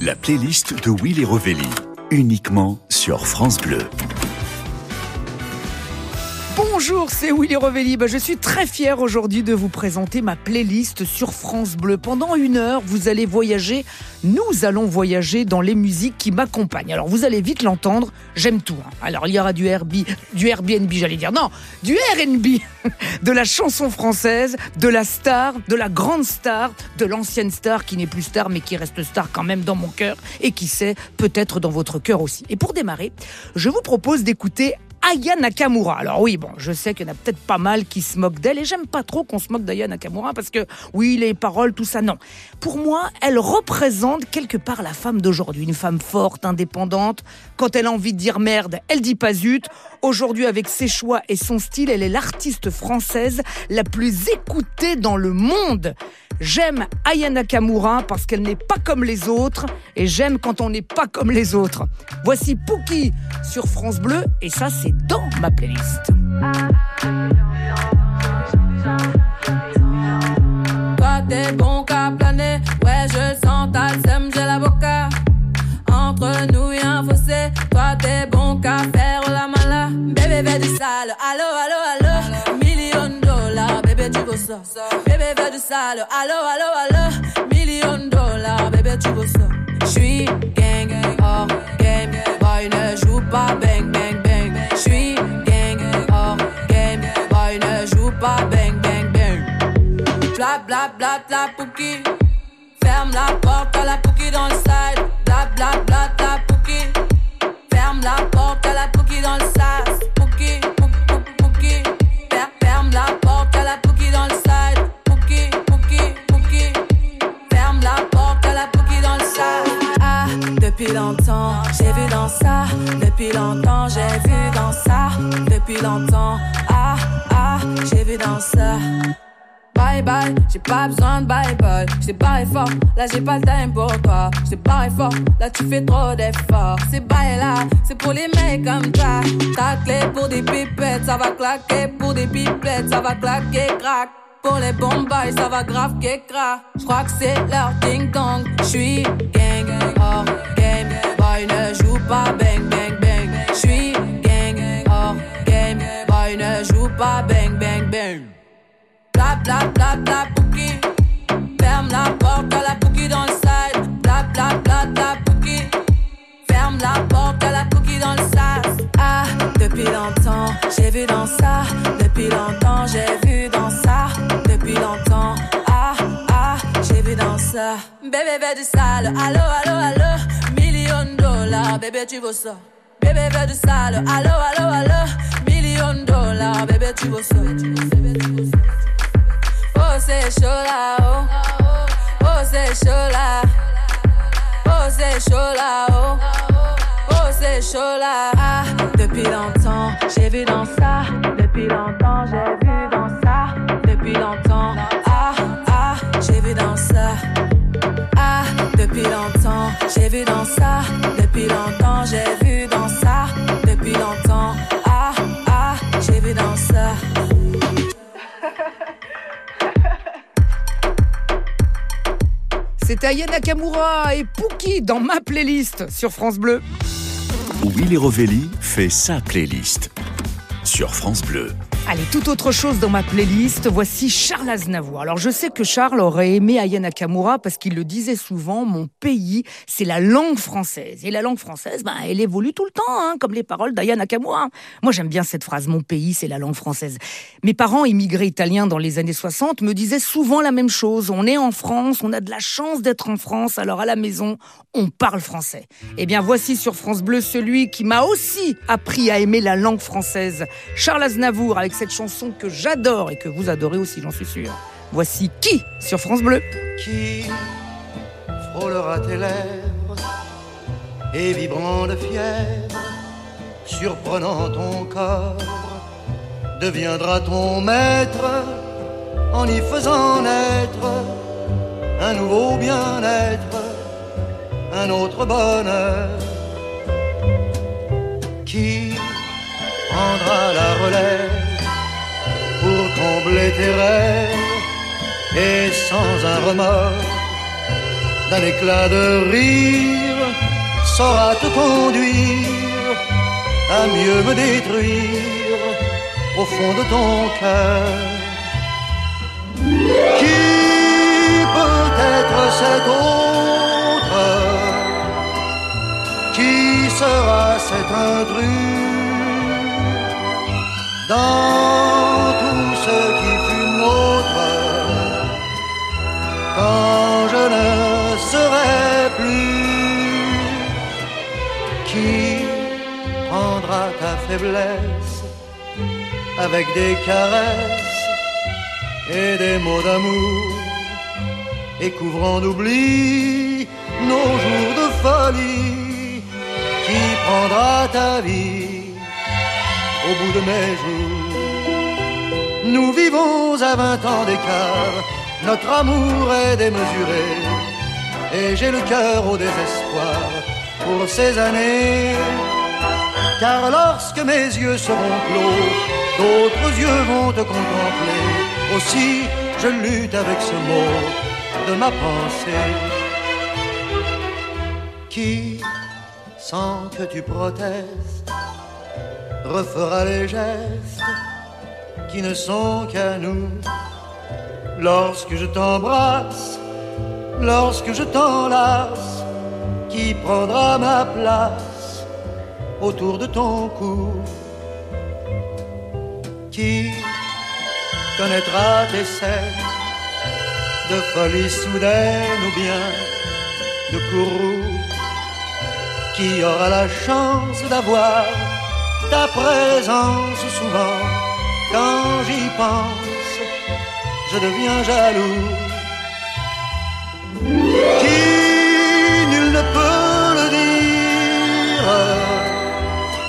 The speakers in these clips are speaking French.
La playlist de Willy Rovelli, uniquement sur France Bleu. Bonjour, c'est Willy Revelli. Bah, je suis très fier aujourd'hui de vous présenter ma playlist sur France Bleu. Pendant une heure, vous allez voyager. Nous allons voyager dans les musiques qui m'accompagnent. Alors, vous allez vite l'entendre. J'aime tout. hein. Alors, il y aura du RB, du Airbnb, j'allais dire. Non, du R&B, de la chanson française, de la star, de la grande star, de l'ancienne star qui n'est plus star mais qui reste star quand même dans mon cœur et qui sait peut-être dans votre cœur aussi. Et pour démarrer, je vous propose d'écouter Aya Nakamura. Alors oui, bon, je sais qu'il y en a peut-être pas mal qui se moquent d'elle et j'aime pas trop qu'on se moque d'Aya Nakamura parce que oui, les paroles, tout ça, non. Pour moi, elle représente quelque part la femme d'aujourd'hui, une femme forte, indépendante. Quand elle a envie de dire merde, elle dit pas zut. Aujourd'hui, avec ses choix et son style, elle est l'artiste française la plus écoutée dans le monde. J'aime Aya Nakamura parce qu'elle n'est pas comme les autres et j'aime quand on n'est pas comme les autres. Voici Pookie sur France Bleu et ça c'est dans ma playlist. Toi t'es bon qu'à planer, ouais je sens ta sème, j'ai l'avocat. Entre nous y'a un fossé, toi t'es bon qu'à faire la mala. Bébé du sale, allo allo allo. Million dollars, bébé tu veux ça. Allo allo allo. Million dollars, bébé tu veux ça. J'suis gang, hors game, boy ne joue pas bang bang bang. J'suis gang, hors game, boy ne joue pas bang bang bang. Bla bla bla bla pouki. Ferme la porte à la pouki dans le side. Bla bla bla bla pouki. Ferme la porte à la pouki dans le sas. Depuis longtemps, j'ai vu dans ça. Depuis longtemps, j'ai vu dans ça. Depuis longtemps, ah, ah, j'ai vu dans ça. Bye bye, j'ai pas besoin de bye bye. J't'ai barré fort, là j'ai pas le time pour toi. J't'ai barré fort, là tu fais trop d'efforts. C'est bye là, c'est pour les mecs comme toi. Ta clé pour des pipettes, ça va claquer. Pour des pipettes, ça va claquer, crack. Pour les bombes, ça va grave crack. J'crois que c'est leur ding dong. J'suis gang, hors game. Boy ne joue pas bang bang bang. J'suis gang, hors game. Boy ne joue pas bang bang bang. Bla bla bla bla. Ferme la porte à la pouki dans le side. Bla bla bla bla. Ferme la porte à la pouki dans le sas. Ah, depuis longtemps, j'ai vu dans ça. Depuis longtemps, j'ai vu dans ça. Depuis longtemps, ah, ah, j'ai vu dans ça. Bébé veut du sale, allo, allo, allo. Million dollars, bébé tu veux ça. Bébé veut du sale, allo, allo, allo. Million dollars, bébé tu veux ça. Oh, c'est chaud là, oh. Oh, c'est chaud là. Oh, c'est chaud là, oh. Oh, c'est chaud là. Ah, depuis longtemps, j'ai vu dans ça. Depuis longtemps, j'ai vu dans ça. Vu dans ça. Ah, depuis longtemps, j'ai vu dans ça. Depuis longtemps, j'ai vu dans ça. Depuis longtemps, ah, ah, j'ai vu dans ça. C'est Aya Nakamura et Pookie dans ma playlist sur France Bleu. Willy Rovelli fait sa playlist sur France Bleu. Allez, tout autre chose dans ma playlist. Voici Charles Aznavour. Alors, je sais que Charles aurait aimé Aya Nakamura parce qu'il le disait souvent, mon pays, c'est la langue française. Et la langue française, ben, elle évolue tout le temps, hein, comme les paroles d'Aya Nakamura. Moi, j'aime bien cette phrase, mon pays, c'est la langue française. Mes parents, immigrés italiens dans les années 60, me disaient souvent la même chose. On est en France, on a de la chance d'être en France, alors à la maison, on parle français. Eh bien, voici sur France Bleu celui qui m'a aussi appris à aimer la langue française. Charles Aznavour avec cette chanson que j'adore et que vous adorez aussi, j'en suis sûr. Voici qui sur France Bleu qui frôlera tes lèvres et vibrant de fièvre, surprenant ton corps, deviendra ton maître en y faisant naître un nouveau bien-être, un autre bonheur. Qui prendra la relève combler et sans un remords. D'un éclat de rire saura te conduire à mieux me détruire au fond de ton cœur. Qui peut être cet autre? Qui sera cet intrus? Dans quand je ne serai plus Qui prendra ta faiblesse avec des caresses et des mots d'amour? Et couvrant d'oubli nos jours de folie qui prendra ta vie au bout de mes jours? Nous vivons à vingt ans d'écart, notre amour est démesuré et j'ai le cœur au désespoir pour ces années. Car lorsque mes yeux seront clos, d'autres yeux vont te contempler. Aussi, je lutte avec ce mot de ma pensée. Qui, sans que tu protestes, refera les gestes qui ne sont qu'à nous? Lorsque je t'embrasse, lorsque je t'enlace, qui prendra ma place autour de ton cou? Qui connaîtra tes scènes de folie soudaine ou bien de courroux? Qui aura la chance d'avoir ta présence souvent quand j'y pense, je deviens jaloux. Qui nul ne peut le dire,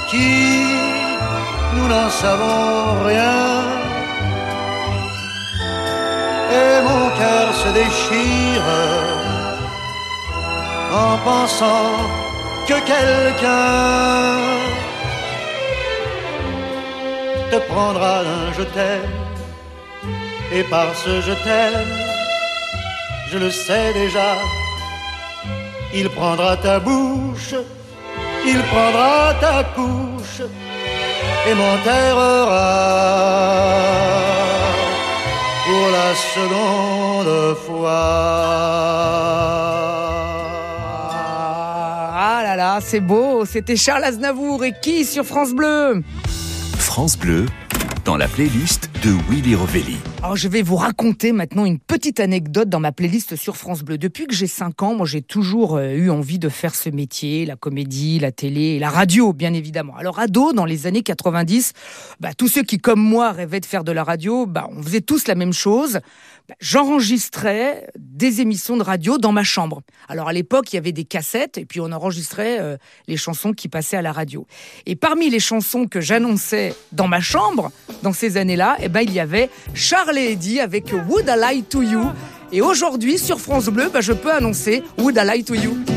qui nous n'en savons rien. Et mon cœur se déchire en pensant que quelqu'un te prendra un je t'aime. Et par ce je t'aime, je le sais déjà, il prendra ta bouche, il prendra ta couche et m'enterrera pour la seconde fois. Ah là là, c'est beau. C'était Charles Aznavour et qui sur France Bleu? France Bleu, dans la playlist Alors je vais vous raconter maintenant une petite anecdote dans ma playlist sur France Bleu. Depuis que j'ai 5 ans, moi j'ai toujours euh, eu envie de faire ce métier, la comédie, la télé et la radio bien évidemment. Alors ado, dans les années 90, bah, tous ceux qui comme moi rêvaient de faire de la radio, bah, on faisait tous la même chose. J'enregistrais des émissions de radio dans ma chambre. Alors à l'époque, il y avait des cassettes et puis on enregistrait euh, les chansons qui passaient à la radio. Et parmi les chansons que j'annonçais dans ma chambre dans ces années-là, eh ben, il y avait Charles et avec Would I Lie to You. Et aujourd'hui, sur France Bleu, bah, je peux annoncer Would I Lie to You.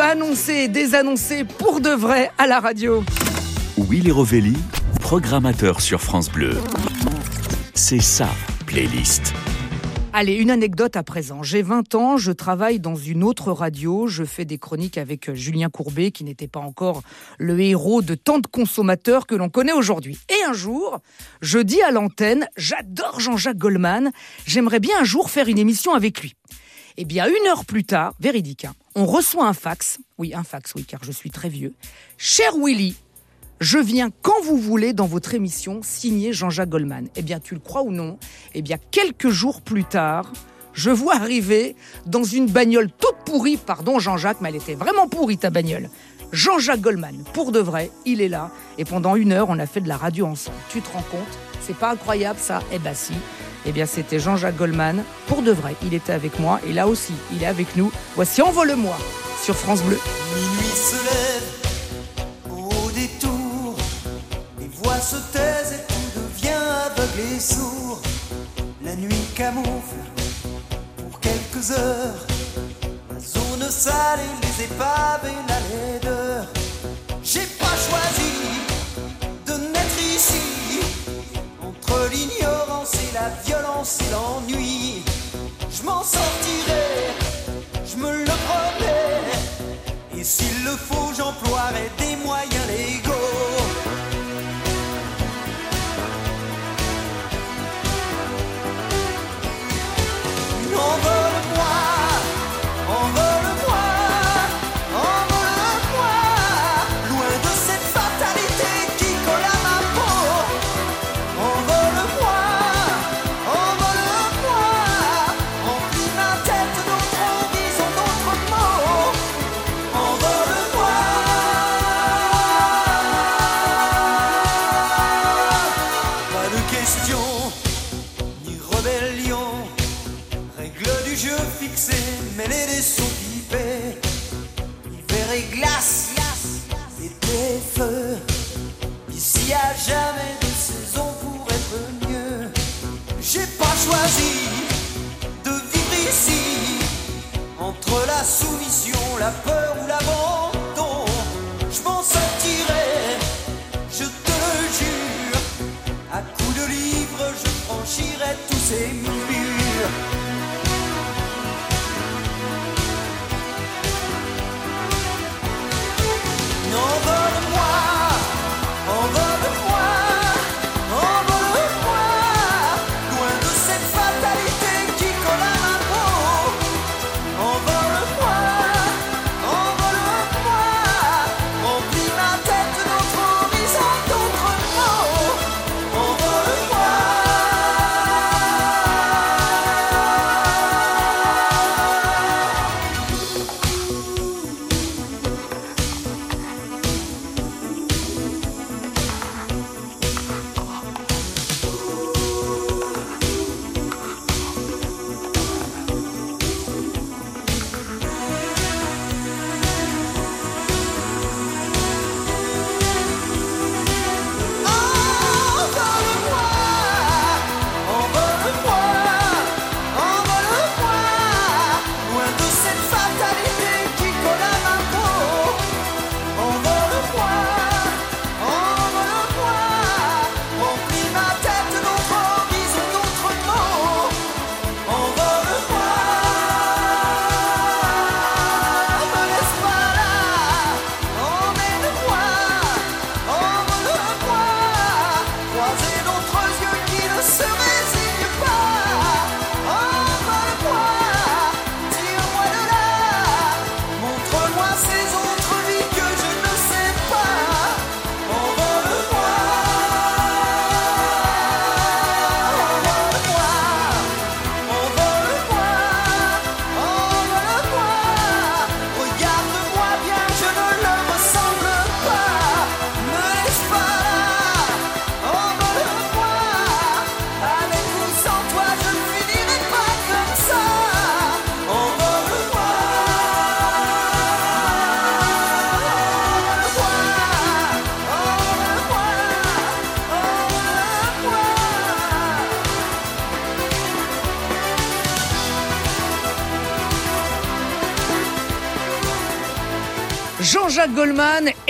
Annoncer et désannoncer pour de vrai à la radio. Willy Rovelli, programmateur sur France Bleu. C'est sa playlist. Allez, une anecdote à présent. J'ai 20 ans, je travaille dans une autre radio, je fais des chroniques avec euh, Julien Courbet, qui n'était pas encore le héros de tant de consommateurs que l'on connaît aujourd'hui. Et un jour, je dis à l'antenne, j'adore Jean-Jacques Goldman, j'aimerais bien un jour faire une émission avec lui. Eh bien, une heure plus tard, véridique, hein, on reçoit un fax, oui, un fax, oui, car je suis très vieux. Cher Willy, je viens quand vous voulez dans votre émission signé Jean-Jacques Goldman. Eh bien, tu le crois ou non? Eh bien, quelques jours plus tard, je vois arriver dans une bagnole toute pourrie, pardon Jean-Jacques, mais elle était vraiment pourrie ta bagnole. Jean-Jacques Goldman, pour de vrai, il est là. Et pendant une heure, on a fait de la radio ensemble. Tu te rends compte? C'est pas incroyable ça? Eh ben si. Eh bien, c'était Jean-Jacques Goldman, pour de vrai. Il était avec moi et là aussi, il est avec nous. Voici Envole-moi sur France Bleu. Minuit se lève au détour, les voix se taisent et tout devient aveugle et sourd. La nuit camoufle pour quelques heures la zone sale et les épaves et la laideur. J'ai pas choisi la violence et l'ennui. Je m'en sortirai, je me le promets. Et s'il le faut, j'emploierai des moyens légaux. La peur ou l'abandon,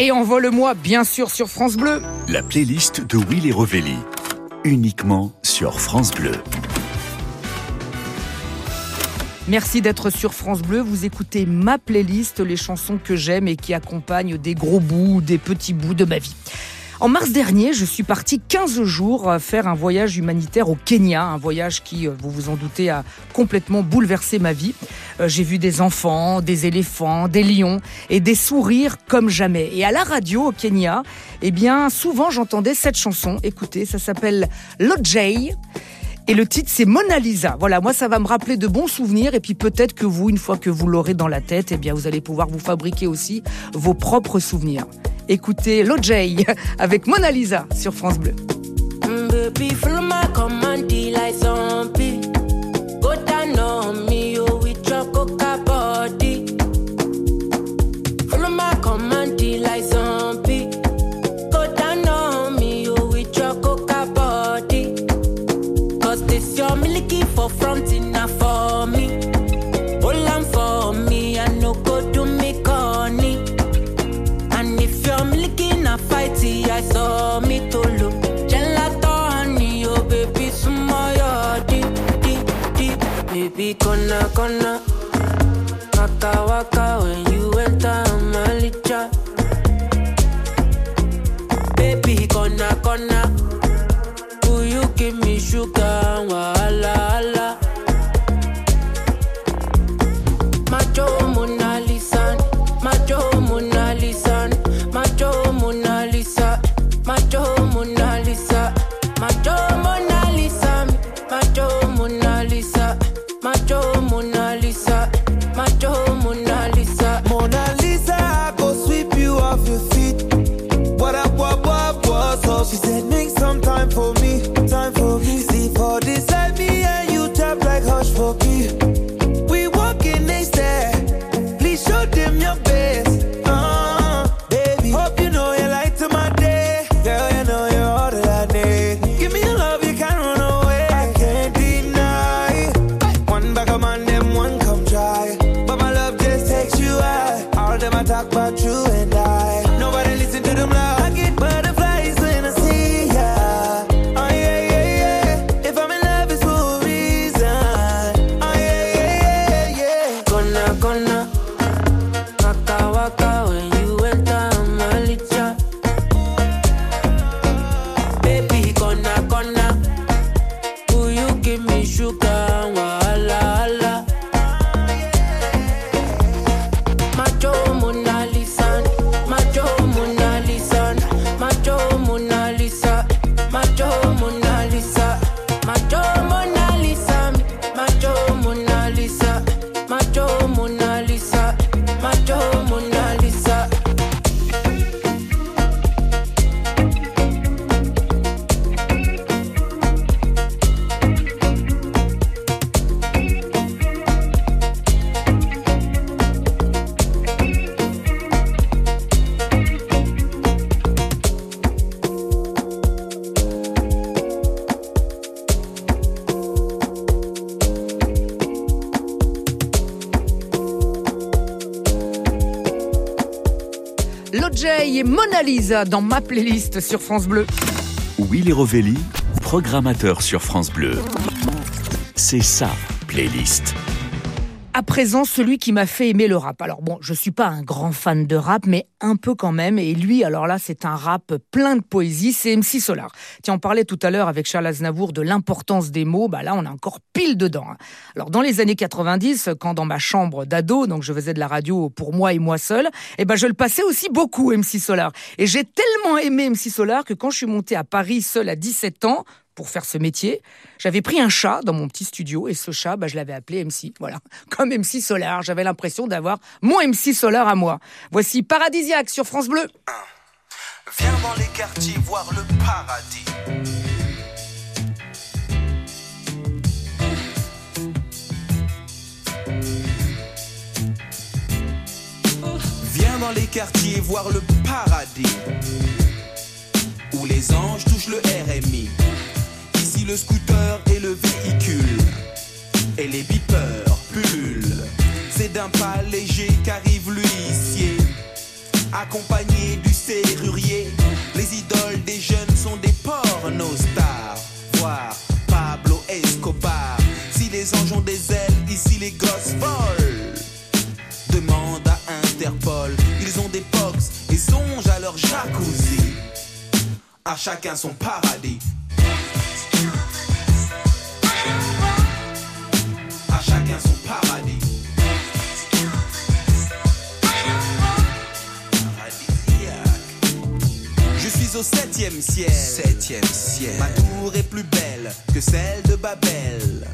et envole-moi bien sûr sur France Bleu. La playlist de Willy Rovelli. Uniquement sur France Bleu. Merci d'être sur France Bleu. Vous écoutez ma playlist, les chansons que j'aime et qui accompagnent des gros bouts, des petits bouts de ma vie. En mars dernier, je suis partie 15 jours faire un voyage humanitaire au Kenya, un voyage qui, euh, vous vous en doutez, a complètement bouleversé ma vie. Euh, J'ai vu des enfants, des éléphants, des lions et des sourires comme jamais. Et à la radio au Kenya, eh bien, souvent j'entendais cette chanson. Écoutez, ça s'appelle Lojay. Et le titre, c'est Mona Lisa. Voilà, moi, ça va me rappeler de bons souvenirs. Et puis peut-être que vous, une fois que vous l'aurez dans la tête, eh bien, vous allez pouvoir vous fabriquer aussi vos propres souvenirs. Écoutez Lojay avec Mona Lisa sur France Bleu. Baby, gonna. Waka waka when you enter my licha. Baby, gonna. Will you give me sugar? Wala dans ma playlist sur France Bleu. Willy Rovelli, programmateur sur France Bleu. C'est sa playlist. À présent, celui qui m'a fait aimer le rap. Alors bon, je suis pas un grand fan de rap, mais un peu quand même. Et lui, alors là, c'est un rap plein de poésie. C'est MC Solar. Tiens, on parlait tout à l'heure avec Charles Aznavour de l'importance des mots. Bah là, on est encore pile dedans. hein. Alors dans les années 90, quand dans ma chambre d'ado, donc je faisais de la radio pour moi et moi seul, eh ben je le passais aussi beaucoup MC Solar. Et j'ai tellement aimé MC Solar que quand je suis montée à Paris seule à 17 ans, pour faire ce métier, j'avais pris un chat dans mon petit studio et ce chat, bah, je l'avais appelé MC. Voilà, comme MC Solar. J'avais l'impression d'avoir mon MC Solar à moi. Voici Paradisiaque sur France Bleu. Viens dans les quartiers voir le paradis. Viens dans les quartiers voir le paradis. Où les anges touchent le RMI. Le scooter et le véhicule. Et les beepers pullulent. C'est d'un pas léger qu'arrive l'huissier. accompagné du serrurier. Les idoles des jeunes sont des pornostars, voire Pablo Escobar. Si les anges ont des ailes, ici les gosses volent. Demande à Interpol, ils ont des box et songent à leur jacuzzi. À chacun son paradis. Chacun son paradis. Je suis au septième ciel. Septième ciel. Ma tour est plus belle que celle de Babel.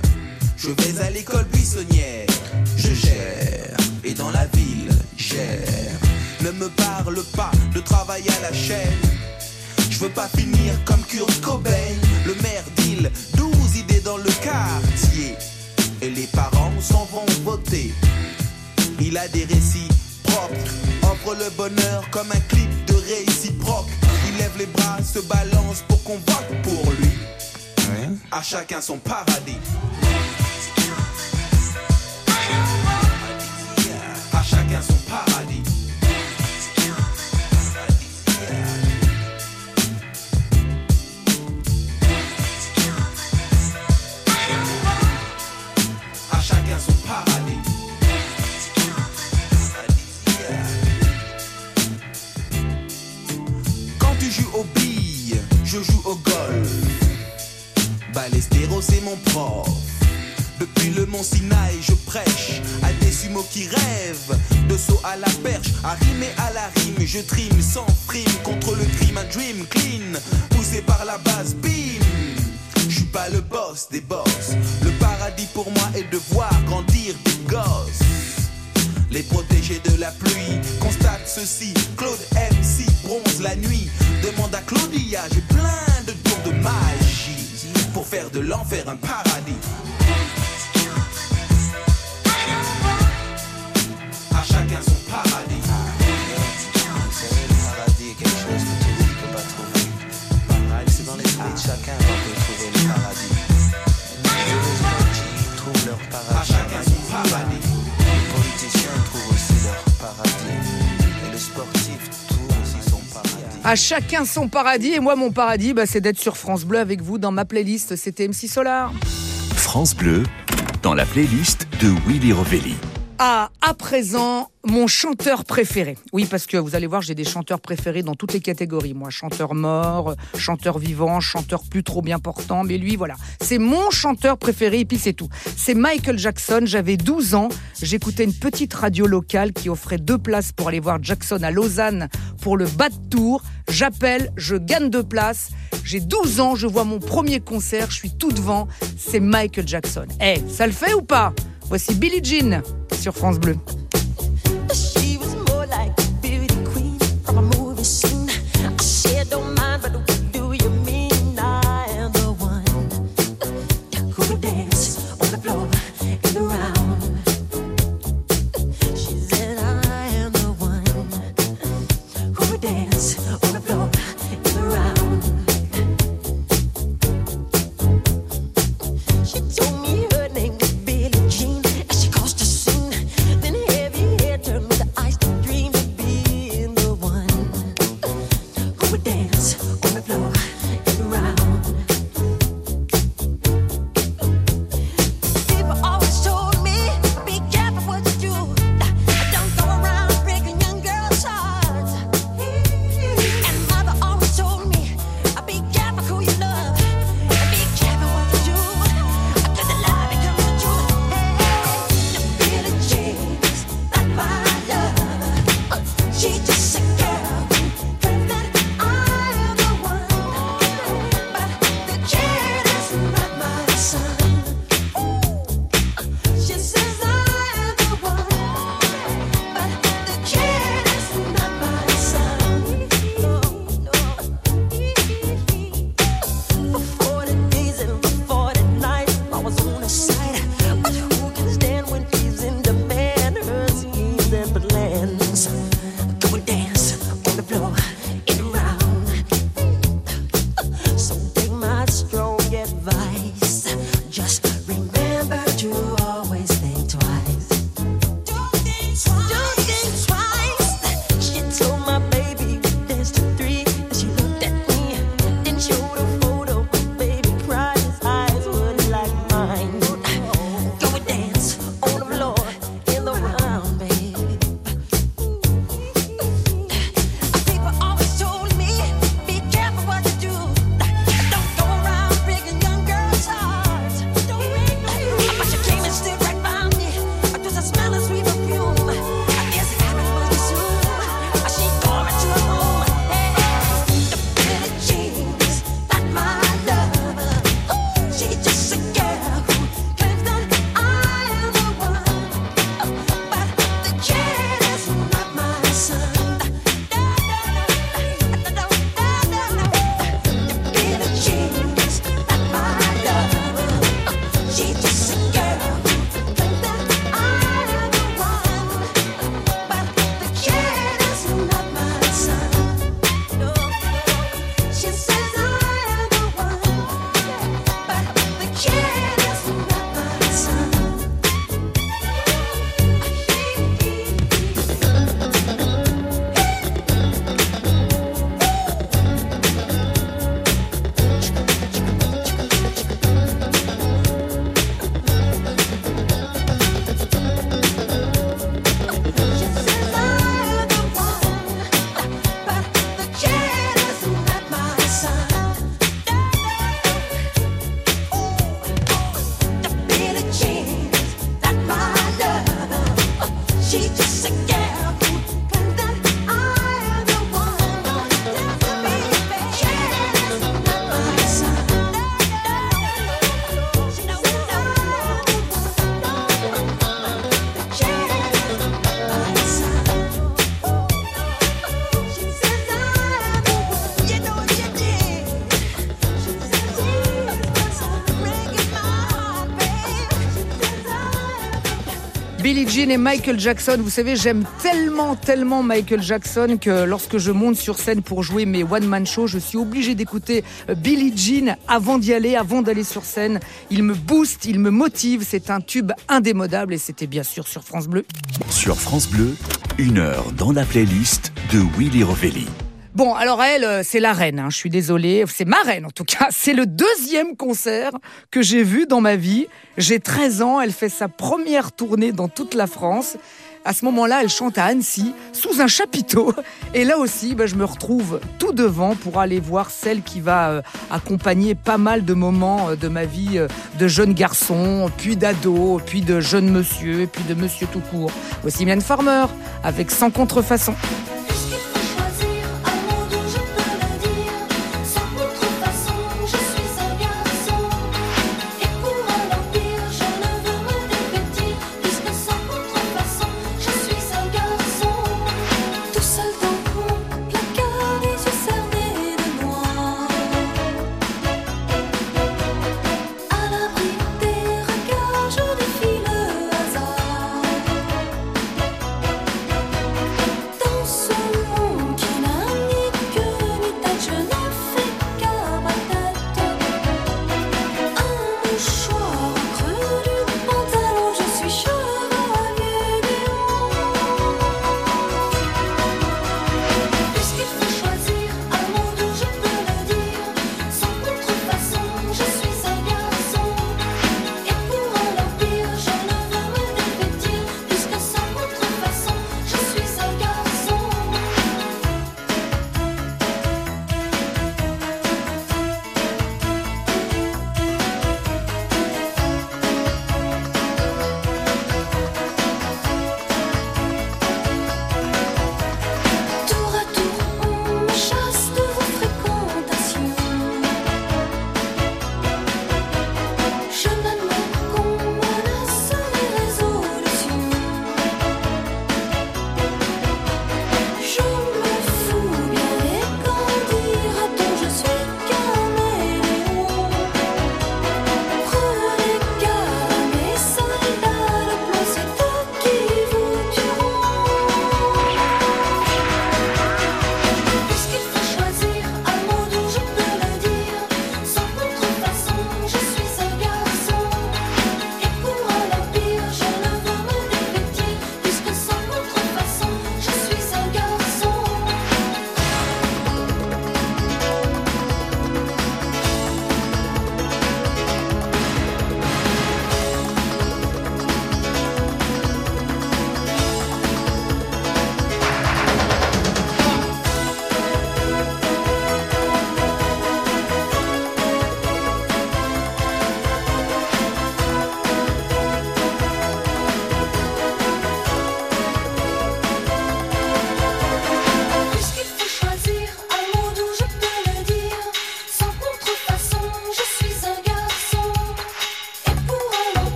Je vais à l'école buissonnière. Je gère. Et dans la ville, gère. Ne me parle pas de travail à la chaîne. Je veux pas finir comme Kurt Cobain. Le maire deal 12 idées dans le quartier. Et les parents s'en vont voter. Il a des récits propres, offre le bonheur comme un clip de réciproque. Il lève les bras, se balance pour qu'on vote pour lui. À chacun son paradis. À chacun son paradis. Balestero, c'est mon prof. Depuis le mont Sinaï, je prêche à des sumos qui rêvent de saut à la perche, à rimer à la rime. Je trime sans frime contre le crime, un dream clean, poussé par la base, bim. Je suis pas le boss des boss. Le paradis pour moi est de voir grandir des gosses. Les protégés de la pluie constatent ceci. Claude MC bronze la nuit. Demande à Claudia, j'ai plein de tours de pour faire de l'enfer un paradis. À chacun son paradis. Et moi, mon paradis, bah, c'est d'être sur France Bleu avec vous dans ma playlist. C'était MC Solar. France Bleu, dans la playlist de Willy Rovelli. Ah, à présent, mon chanteur préféré. Oui, parce que vous allez voir, j'ai des chanteurs préférés dans toutes les catégories. Moi, chanteur mort, chanteur vivant, chanteur plus trop bien portant. Mais lui, voilà, c'est mon chanteur préféré et puis c'est tout. C'est Michael Jackson. J'avais 12 ans. J'écoutais une petite radio locale qui offrait deux places pour aller voir Jackson à Lausanne pour le bas de tour. J'appelle, je gagne deux places. J'ai 12 ans, je vois mon premier concert, je suis tout devant. C'est Michael Jackson. Eh, ça le fait ou pas? Voici Billie Jean sur France Bleu. Jean et Michael Jackson. Vous savez, j'aime tellement, tellement Michael Jackson que lorsque je monte sur scène pour jouer mes one-man shows, je suis obligé d'écouter euh, Billie Jean avant d'y aller, avant d'aller sur scène. Il me booste, il me motive. C'est un tube indémodable et c'était bien sûr sur France Bleu. Sur France Bleu, une heure dans la playlist de Willy Rovelli. Bon, alors elle, euh, c'est la reine, hein, je suis désolée. C'est ma reine en tout cas. C'est le deuxième concert que j'ai vu dans ma vie. J'ai 13 ans, elle fait sa première tournée dans toute la France. À ce moment-là, elle chante à Annecy, sous un chapiteau. Et là aussi, bah, je me retrouve tout devant pour aller voir celle qui va euh, accompagner pas mal de moments euh, de ma vie de jeune garçon, puis d'ado, puis de jeune monsieur, puis de monsieur tout court. Voici Mylène Farmer, avec Sans contrefaçon.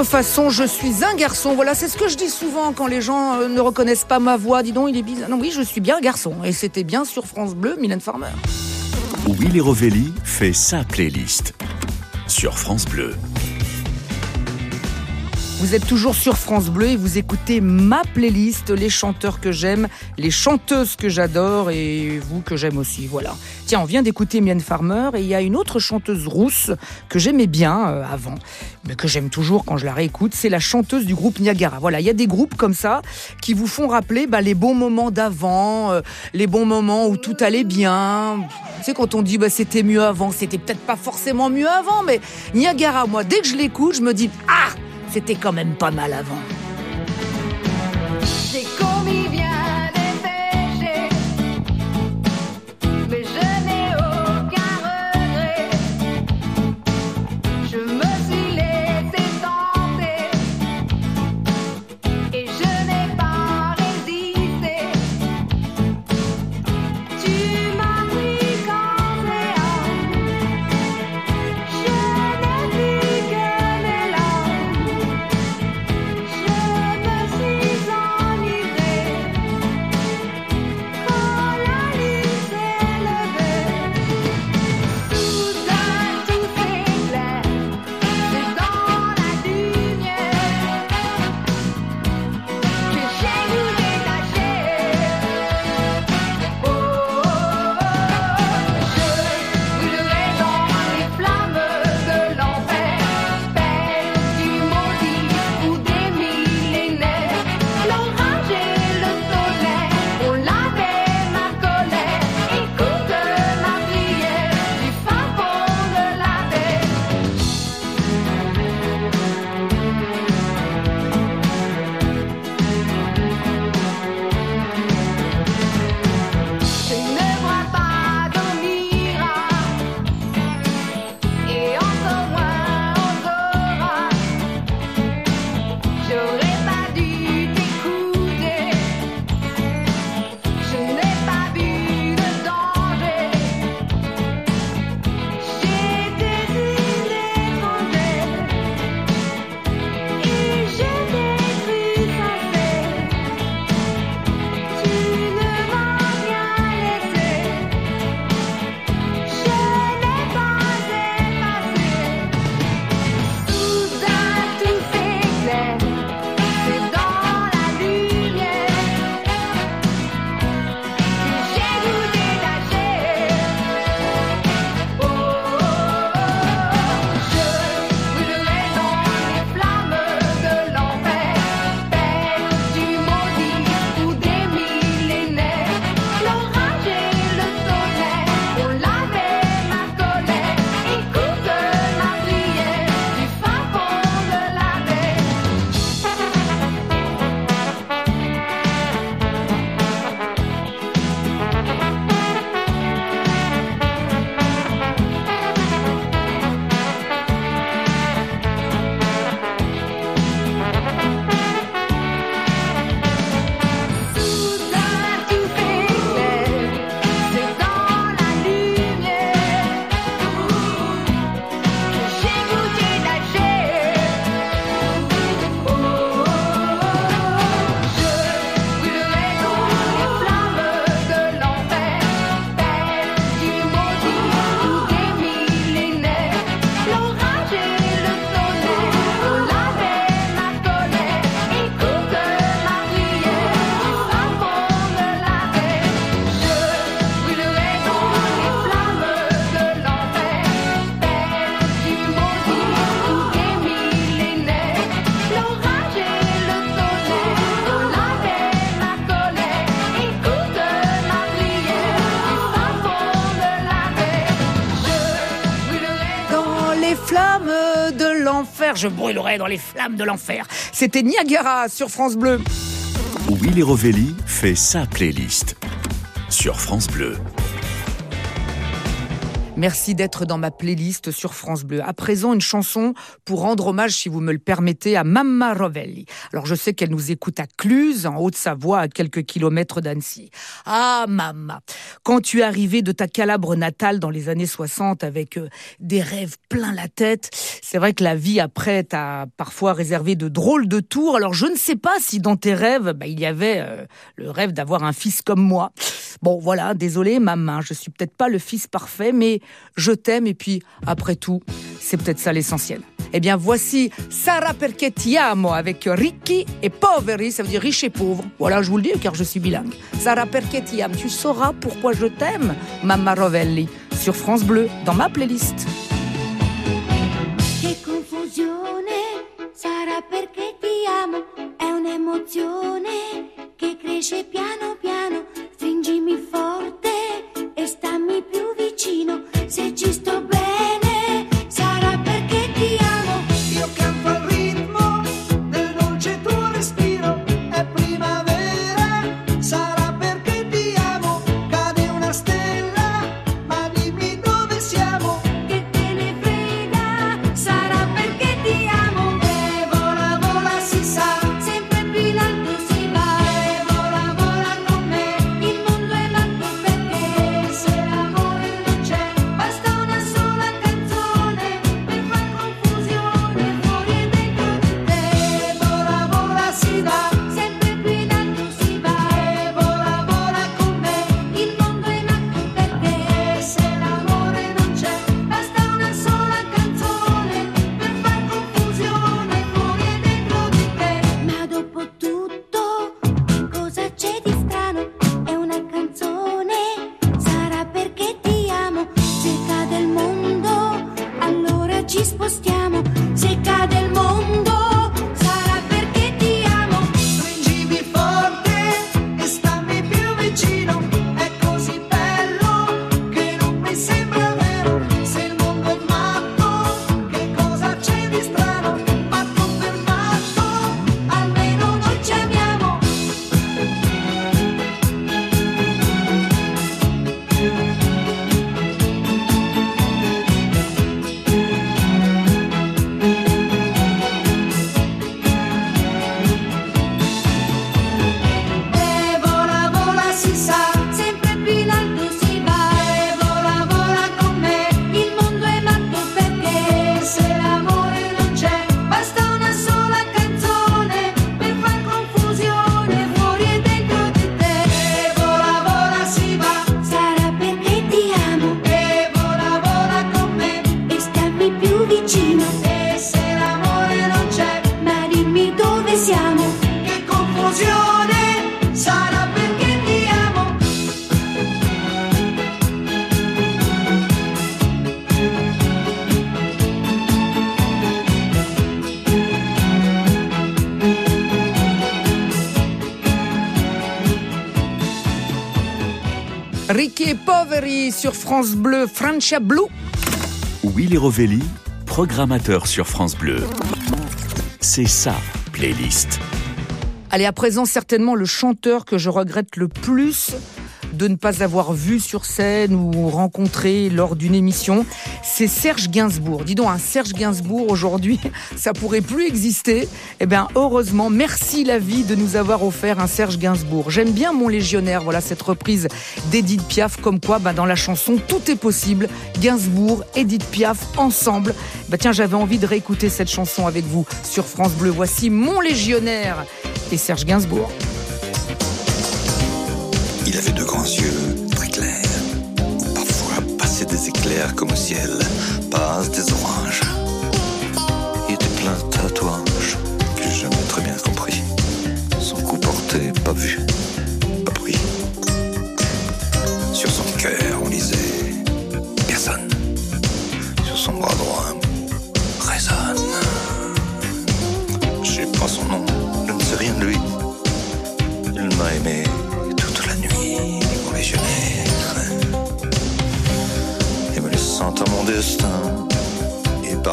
Contrefaçon, je suis un garçon. Voilà, c'est ce que je dis souvent quand les gens euh, ne reconnaissent pas ma voix. Dis donc, il est bizarre. Non, oui, je suis bien un garçon. Et c'était bien sur France Bleu, Mylène Farmer. Willy Rovelli fait sa playlist. Sur France Bleu. Vous êtes toujours sur France Bleu et vous écoutez ma playlist, les chanteurs que j'aime, les chanteuses que j'adore et vous que j'aime aussi. Voilà. Tiens, on vient d'écouter Mylène Farmer et il y a une autre chanteuse rousse que j'aimais bien euh, avant, mais que j'aime toujours quand je la réécoute. C'est la chanteuse du groupe Niagara. Voilà, il y a des groupes comme ça qui vous font rappeler bah, les bons moments d'avant, euh, les bons moments où tout allait bien. Tu sais, quand on dit bah, c'était mieux avant, c'était peut-être pas forcément mieux avant, mais Niagara, moi, dès que je l'écoute, je me dis ah c'était quand même pas mal avant. Dans les flammes de l'enfer. C'était Niagara sur France Bleu. Willy Rovelli fait sa playlist sur France Bleu. Merci d'être dans ma playlist sur France Bleu. À présent, une chanson pour rendre hommage, si vous me le permettez, à Mamma Rovelli. Alors, je sais qu'elle nous écoute à Cluse, en Haute-Savoie, à quelques kilomètres d'Annecy. Ah, Mamma, quand tu es arrivée de ta Calabre natale dans les années 60 avec euh, des rêves plein la tête, c'est vrai que la vie après t'a parfois réservé de drôles de tours. Alors, je ne sais pas si dans tes rêves, bah, il y avait euh, le rêve d'avoir un fils comme moi. Bon, voilà, désolé, maman, je suis peut-être pas le fils parfait, mais je t'aime et puis, après tout, c'est peut-être ça l'essentiel. Eh bien, voici Sarah perché ti amo avec Ricchi et Poveri, ça veut dire riche et pauvre. Voilà, je vous le dis car je suis bilingue. Sarah perché ti amo, tu sauras pourquoi je t'aime, Mamma Rovelli, sur France Bleu, dans ma playlist. Cresce France Bleu, Francia Blue. Willy Rovelli, programmateur sur France Bleu. C'est sa playlist. Allez, à présent, certainement le chanteur que je regrette le plus de ne pas avoir vu sur scène ou rencontré lors d'une émission, c'est Serge Gainsbourg. Dis donc, un Serge Gainsbourg aujourd'hui, ça pourrait plus exister. Eh bien, heureusement, merci la vie de nous avoir offert un Serge Gainsbourg. J'aime bien Mon Légionnaire, voilà cette reprise d'Edith Piaf, comme quoi, bah, dans la chanson, tout est possible. Gainsbourg, Edith Piaf, ensemble. Bah, tiens, j'avais envie de réécouter cette chanson avec vous sur France Bleu. Voici Mon Légionnaire et Serge Gainsbourg. Il avait de grands yeux des éclairs comme au ciel passent des oranges. Il était plein de tatouages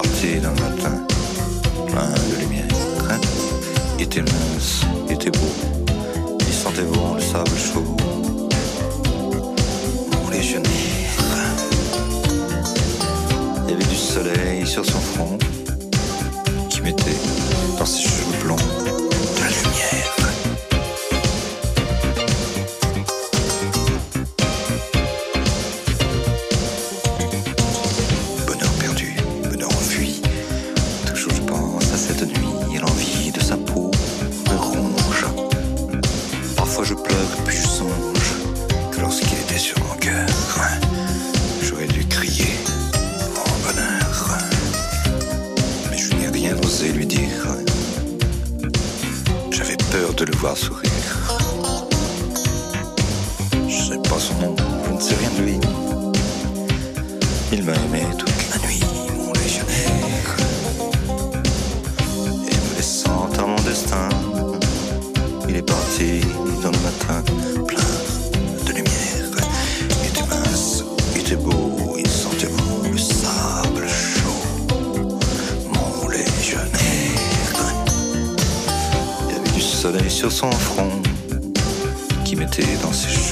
parti le matin, plein de lumière. Il était mince, il était beau, il sentait bon le sable chaud. Mon légionnaire. Il y avait du soleil sur son front osé lui dire. J'avais peur de le voir sourire. Je sais pas son nom, je ne sais rien de lui. Il m'a aimé toute la nuit, mon légionnaire. Et me laissant à mon destin, il est parti dans le matin, plein de lumière. Il était mince, il était beau, sur son front, qui mettait dans ses cheveux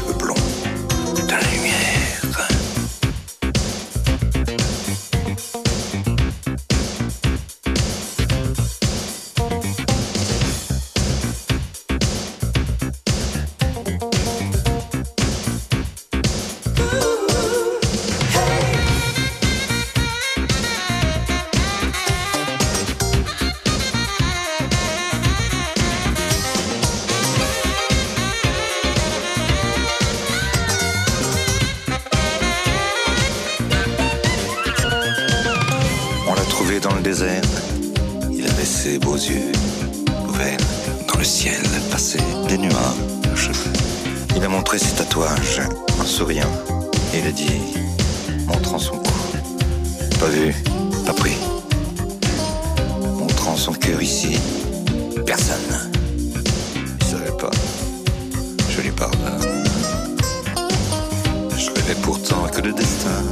Je rêvais pourtant que le destin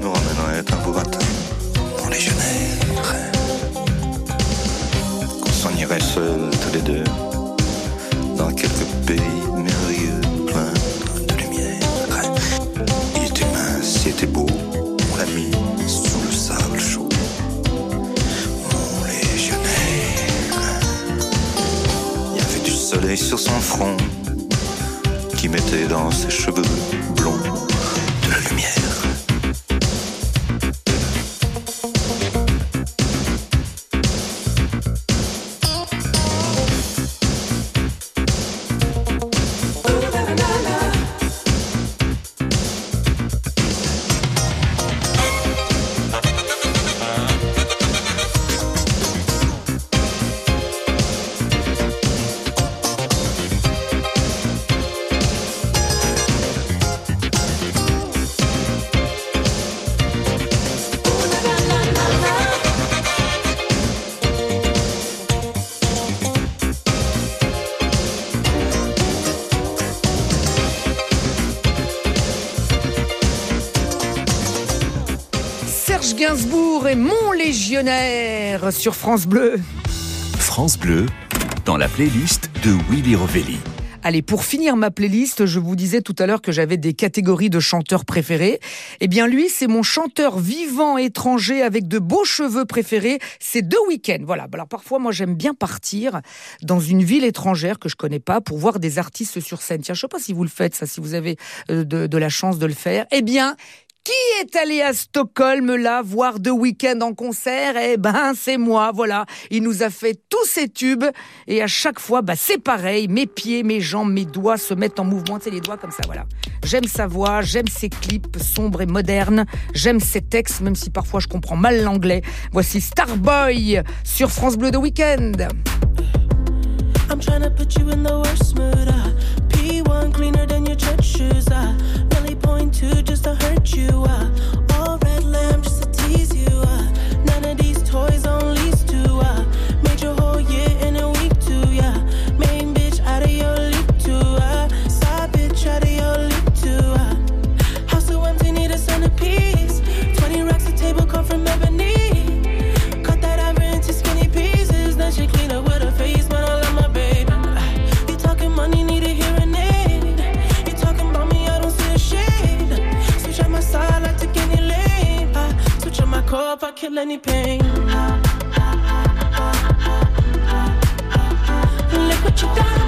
nous ramènerait un beau matin, mon légionnaire. Qu'on s'en irait seuls tous les deux, son front, qui mettait dans ses cheveux sur France Bleu. France Bleu, dans la playlist de Willy Rovelli. Allez, pour finir ma playlist, je vous disais tout à l'heure que j'avais des catégories de chanteurs préférés. Eh bien, lui, c'est mon chanteur vivant étranger avec de beaux cheveux préférés. C'est The Weeknd. Voilà. Alors, parfois, moi, j'aime bien partir dans une ville étrangère que je connais pas pour voir des artistes sur scène. Tiens, je sais pas si vous le faites, ça, si vous avez euh, de, de la chance de le faire. Eh bien, qui est allé à Stockholm là voir The Weeknd en concert? Eh ben c'est moi, voilà. Il nous a fait tous ces tubes et à chaque fois, bah c'est pareil. Mes pieds, mes jambes, mes doigts se mettent en mouvement. C'est les doigts comme ça, voilà. J'aime sa voix, j'aime ses clips sombres et modernes. J'aime ses textes, même si parfois je comprends mal l'anglais. Voici Starboy sur France Bleu The Weeknd. I'm trying to put you in the worst mood. Uh, P1 cleaner than your church shoes. Uh, to just to hurt you. I if I kill any pain. Look what you done.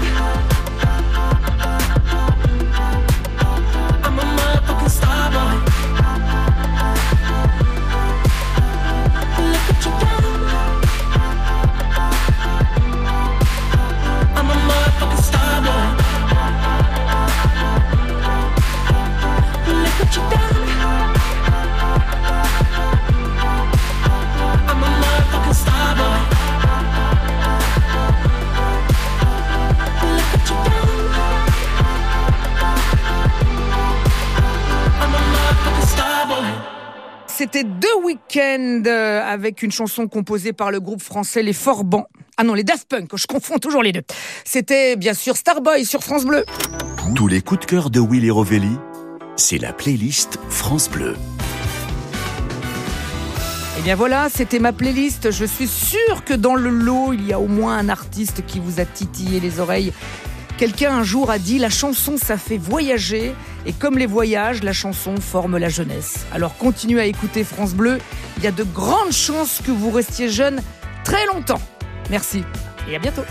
C'était deux week-ends euh, avec une chanson composée par le groupe français Les Forbans. Ah non, les Daft Punk, je confonds toujours les deux. C'était bien sûr Starboy sur France Bleu. Tous les coups de cœur de Willy Rovelli, c'est la playlist France Bleu. Eh bien voilà, c'était ma playlist. Je suis sûre que dans le lot, il y a au moins un artiste qui vous a titillé les oreilles. Quelqu'un un jour a dit la chanson ça fait voyager et comme les voyages, la chanson forme la jeunesse. Alors continuez à écouter France Bleu, il y a de grandes chances que vous restiez jeune très longtemps. Merci et à bientôt.